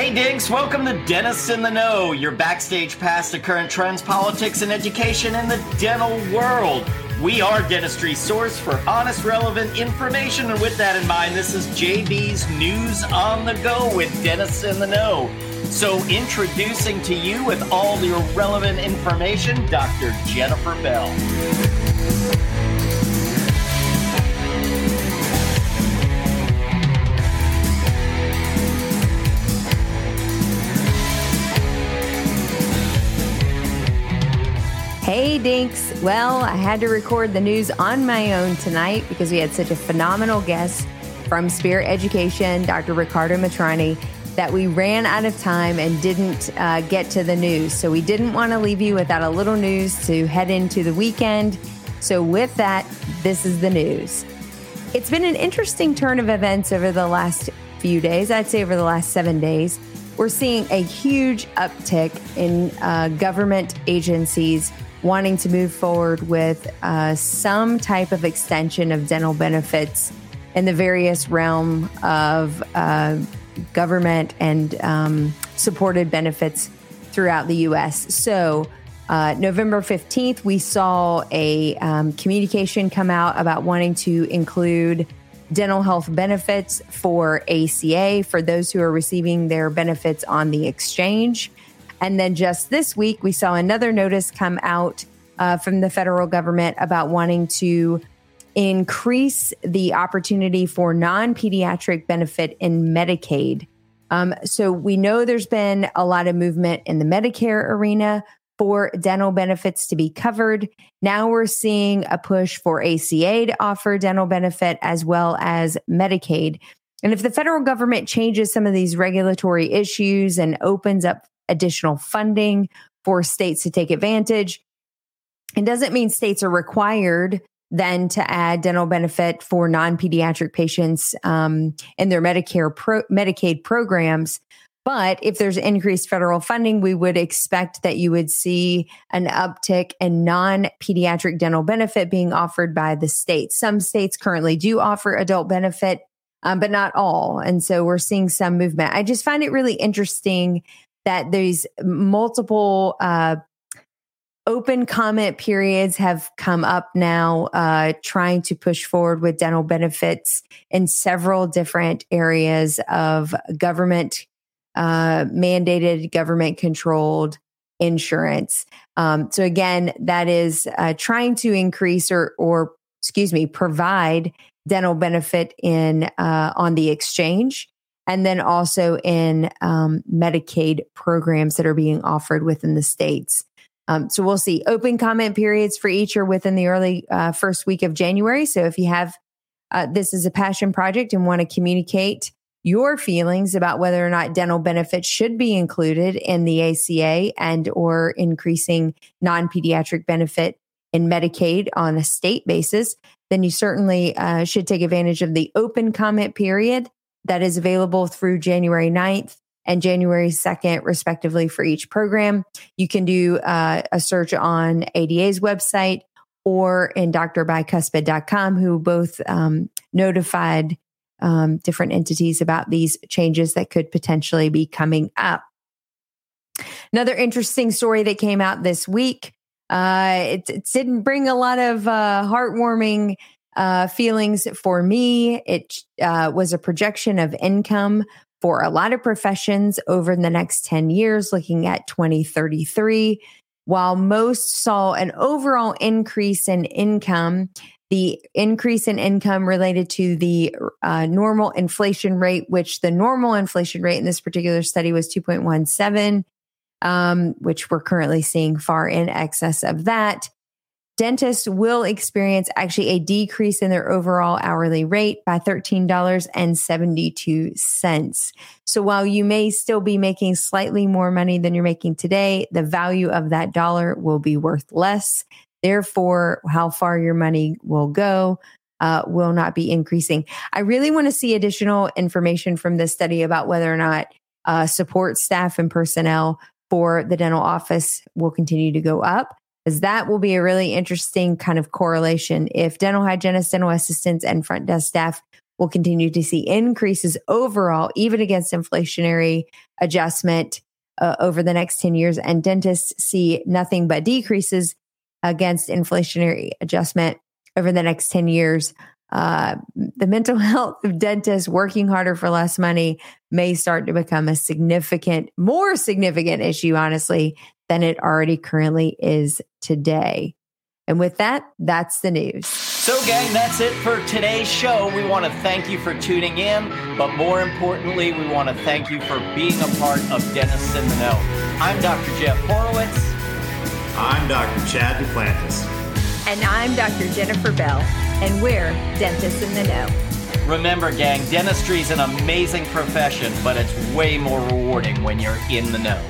Hey Dinks, welcome to Dentists in the Know, your backstage pass to current trends, politics, and education in the dental world. We are dentistry source for honest, relevant information. And with that in mind, this is JB's News on the Go with Dentists in the Know. So, introducing to you with all the relevant information, Dr. Jennifer Bell. Hey, Dinks. Well, I had to record the news on my own tonight because we had such a phenomenal guest from Spear Education, Dr. Ricardo Mitrani, that we ran out of time and didn't uh, get to the news. So we didn't want to leave you without a little news to head into the weekend. So, with that, this is the news. It's been an interesting turn of events over the last few days, I'd say over the last seven days. We're seeing a huge uptick in uh, government agencies wanting to move forward with uh, some type of extension of dental benefits in the various realm of uh, government and um, supported benefits throughout the U.S. So. Uh, November 15th, we saw a um, communication come out about wanting to include dental health benefits for ACA for those who are receiving their benefits on the exchange. And then just this week, we saw another notice come out uh, from the federal government about wanting to increase the opportunity for non pediatric benefit in Medicaid. Um, so we know there's been a lot of movement in the Medicare arena for dental benefits to be covered. Now we're seeing a push for ACA to offer dental benefit as well as Medicaid. And if the federal government changes some of these regulatory issues and opens up additional funding for states to take advantage. It doesn't mean states are required then to add dental benefit for non-pediatric patients um, in their Medicare pro- Medicaid programs. But if there's increased federal funding, we would expect that you would see an uptick in non pediatric dental benefit being offered by the states. Some states currently do offer adult benefit, um, but not all. And so we're seeing some movement. I just find it really interesting that there's multiple uh, open comment periods have come up now, uh, trying to push forward with dental benefits in several different areas of government uh, mandated, government controlled insurance. Um, so again, that is uh, trying to increase or, or excuse me, provide dental benefit in uh, on the exchange and then also in um, Medicaid programs that are being offered within the states. Um, so we'll see. Open comment periods for each are within the early uh, first week of January. So if you have uh, this is a passion project and want to communicate your feelings about whether or not dental benefits should be included in the ACA and or increasing non-pediatric benefit in Medicaid on a state basis, then you certainly uh, should take advantage of the open comment period that is available through January 9th and January 2nd, respectively, for each program. You can do uh, a search on ADA's website or in drbicuspid.com, who both um, notified um, different entities about these changes that could potentially be coming up. Another interesting story that came out this week. Uh, it, it, didn't bring a lot of uh, heartwarming uh, feelings for me. It uh, was a projection of income for a lot of professions over the next 10 years, looking at 2033. While most saw an overall increase in income, the increase in income related to the uh, normal inflation rate, which the normal inflation rate in this particular study was 2.17, um, which we're currently seeing far in excess of that dentists will experience actually a decrease in their overall hourly rate by $13.72. So while you may still be making slightly more money than you're making today, the value of that dollar will be worth less. Therefore, how far your money will go uh, will not be increasing. I really want to see additional information from this study about whether or not uh, support staff and personnel for the dental office will continue to go up because that will be a really interesting kind of correlation. If dental hygienists, dental assistants, and front desk staff we'll continue to see increases overall, even against inflationary adjustment uh, over the next 10 years. And dentists see nothing but decreases against inflationary adjustment over the next 10 years. Uh, the mental health of dentists working harder for less money may start to become a significant, more significant issue, honestly, than it already currently is today. And with that, that's the news. So, gang, that's it for today's show. We want to thank you for tuning in, but more importantly, we want to thank you for being a part of Dentists in the Know. I'm Dr. Jeff Horowitz. I'm Dr. Chad Duplantis. And I'm Dr. Jennifer Bell, and we're Dentists in the Know. Remember, gang, dentistry is an amazing profession, but it's way more rewarding when you're in the know.